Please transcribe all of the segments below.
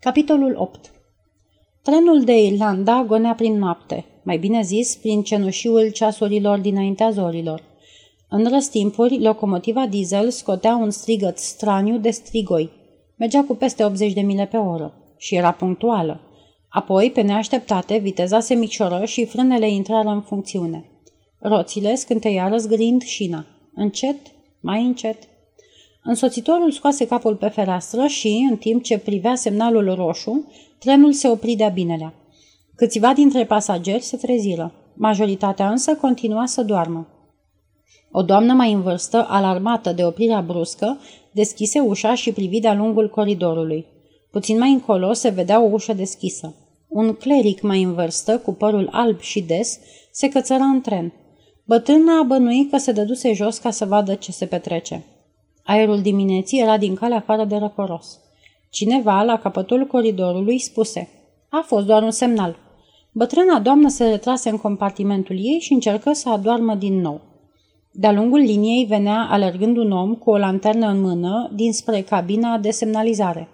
Capitolul 8 Trenul de Irlanda gonea prin noapte, mai bine zis, prin cenușiul ceasurilor dinaintea zorilor. În răstimpuri, locomotiva diesel scotea un strigăt straniu de strigoi. Mergea cu peste 80 de mile pe oră și era punctuală. Apoi, pe neașteptate, viteza se micșoră și frânele intrară în funcțiune. Roțile scânteiară zgrind șina. Încet, mai încet. Însoțitorul scoase capul pe fereastră și, în timp ce privea semnalul roșu, trenul se opri de-a binelea. Câțiva dintre pasageri se treziră. Majoritatea însă continua să doarmă. O doamnă mai în vârstă, alarmată de oprirea bruscă, deschise ușa și privi de-a lungul coridorului. Puțin mai încolo se vedea o ușă deschisă. Un cleric mai în vârstă, cu părul alb și des, se cățăra în tren. Bătrâna a bănuit că se dăduse jos ca să vadă ce se petrece. Aerul dimineții era din calea afară de răcoros. Cineva, la capătul coridorului, spuse A fost doar un semnal. Bătrâna doamnă se retrase în compartimentul ei și încercă să adoarmă din nou. De-a lungul liniei venea alergând un om cu o lanternă în mână dinspre cabina de semnalizare.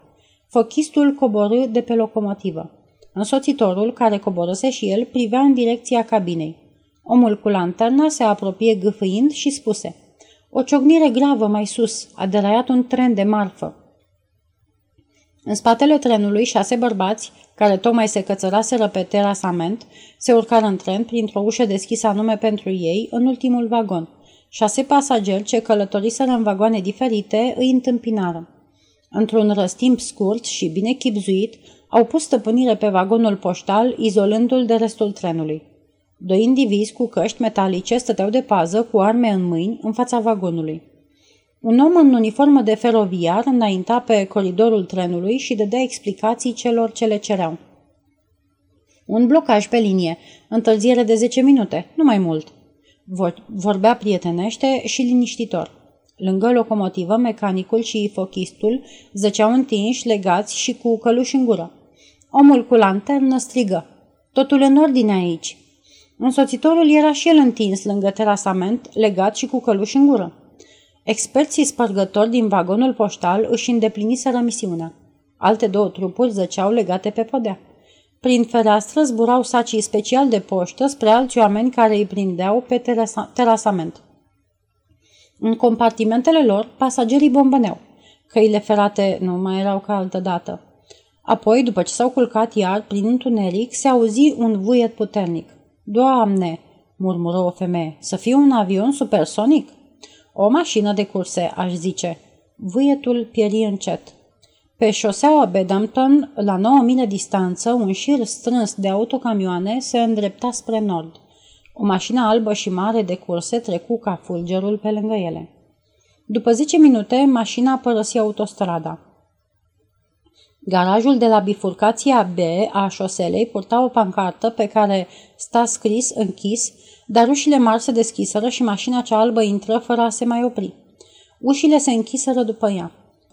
Fochistul coborâ de pe locomotivă. Însoțitorul, care coborâse și el, privea în direcția cabinei. Omul cu lanterna se apropie gâfâind și spuse O ciocnire gravă mai sus, a deraiat un tren de marfă. În spatele trenului, șase bărbați, care tocmai se cățăraseră pe terasament, se urcară în tren printr-o ușă deschisă anume pentru ei, în ultimul vagon. Șase pasageri ce călătoriseră în vagoane diferite îi întâmpinară. Într-un răstimp scurt și bine chipzuit, au pus stăpânire pe vagonul poștal, izolându-l de restul trenului. Doi indivizi cu căști metalice stăteau de pază cu arme în mâini în fața vagonului. Un om în uniformă de feroviar înainta pe coridorul trenului și dădea explicații celor ce le cereau. Un blocaj pe linie, întârziere de 10 minute, nu mai mult. Vorbea prietenește și liniștitor. Lângă locomotivă, mecanicul și fochistul zăceau întinși, legați și cu căluși în gură. Omul cu lanternă strigă. Totul în ordine aici. Însoțitorul era și el întins lângă terasament, legat și cu căluși în gură. Experții spărgători din vagonul poștal își îndepliniseră misiunea. Alte două trupuri zăceau legate pe podea. Prin fereastră zburau sacii special de poștă spre alți oameni care îi prindeau pe terasa- terasament. În compartimentele lor, pasagerii bombăneau. Căile ferate nu mai erau ca altă dată. Apoi, după ce s-au culcat iar prin întuneric, se auzi un vuiet puternic. Doamne!" murmură o femeie. Să fie un avion supersonic?" O mașină de curse, aș zice. Vuietul pieri încet. Pe șoseaua Bedampton, la 9 mile distanță, un șir strâns de autocamioane se îndrepta spre nord. O mașină albă și mare de curse trecu ca fulgerul pe lângă ele. După 10 minute, mașina părăsi autostrada. Garajul de la bifurcația B a șoselei purta o pancartă pe care sta scris închis, dar ușile mari se deschiseră și mașina cea albă intră fără a se mai opri. Ușile se închiseră după ea.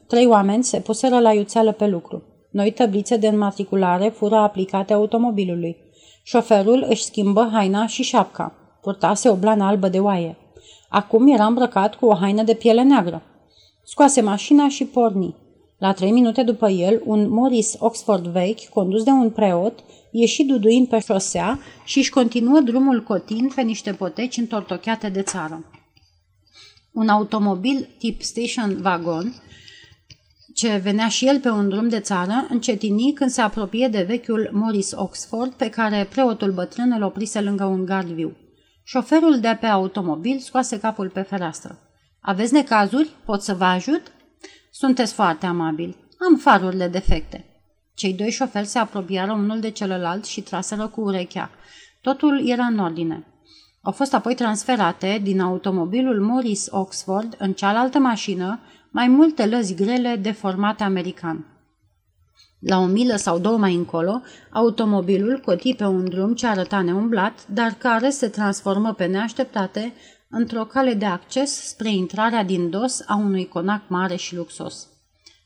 Trei oameni se puseră la iuțeală pe lucru. Noi tăblițe de înmatriculare fură aplicate automobilului. Șoferul își schimbă haina și șapca. Purtase o blană albă de oaie. Acum era îmbrăcat cu o haină de piele neagră. Scoase mașina și porni. La trei minute după el, un Morris Oxford vechi, condus de un preot, ieși duduind pe șosea și își continuă drumul cotind pe niște poteci întortocheate de țară. Un automobil tip station wagon, ce venea și el pe un drum de țară, încetini când se apropie de vechiul Morris Oxford, pe care preotul bătrân îl oprise lângă un gard viu. Șoferul de pe automobil scoase capul pe fereastră. Aveți necazuri? Pot să vă ajut?" Sunteți foarte amabil. Am farurile defecte. Cei doi șoferi se apropiară unul de celălalt și traseră cu urechea. Totul era în ordine. Au fost apoi transferate din automobilul Morris Oxford în cealaltă mașină mai multe lăzi grele de format american. La o milă sau două mai încolo, automobilul coti pe un drum ce arăta neumblat, dar care se transformă pe neașteptate într-o cale de acces spre intrarea din dos a unui conac mare și luxos.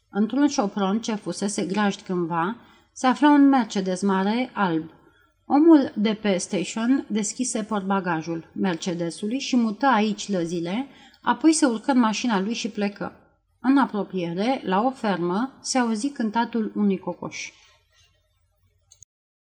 Într-un șopron ce fusese grajd cândva, se afla un Mercedes mare alb. Omul de pe station deschise portbagajul Mercedesului și mută aici lăzile, apoi se urcă în mașina lui și plecă. În apropiere, la o fermă, se auzi cântatul unui cocoș.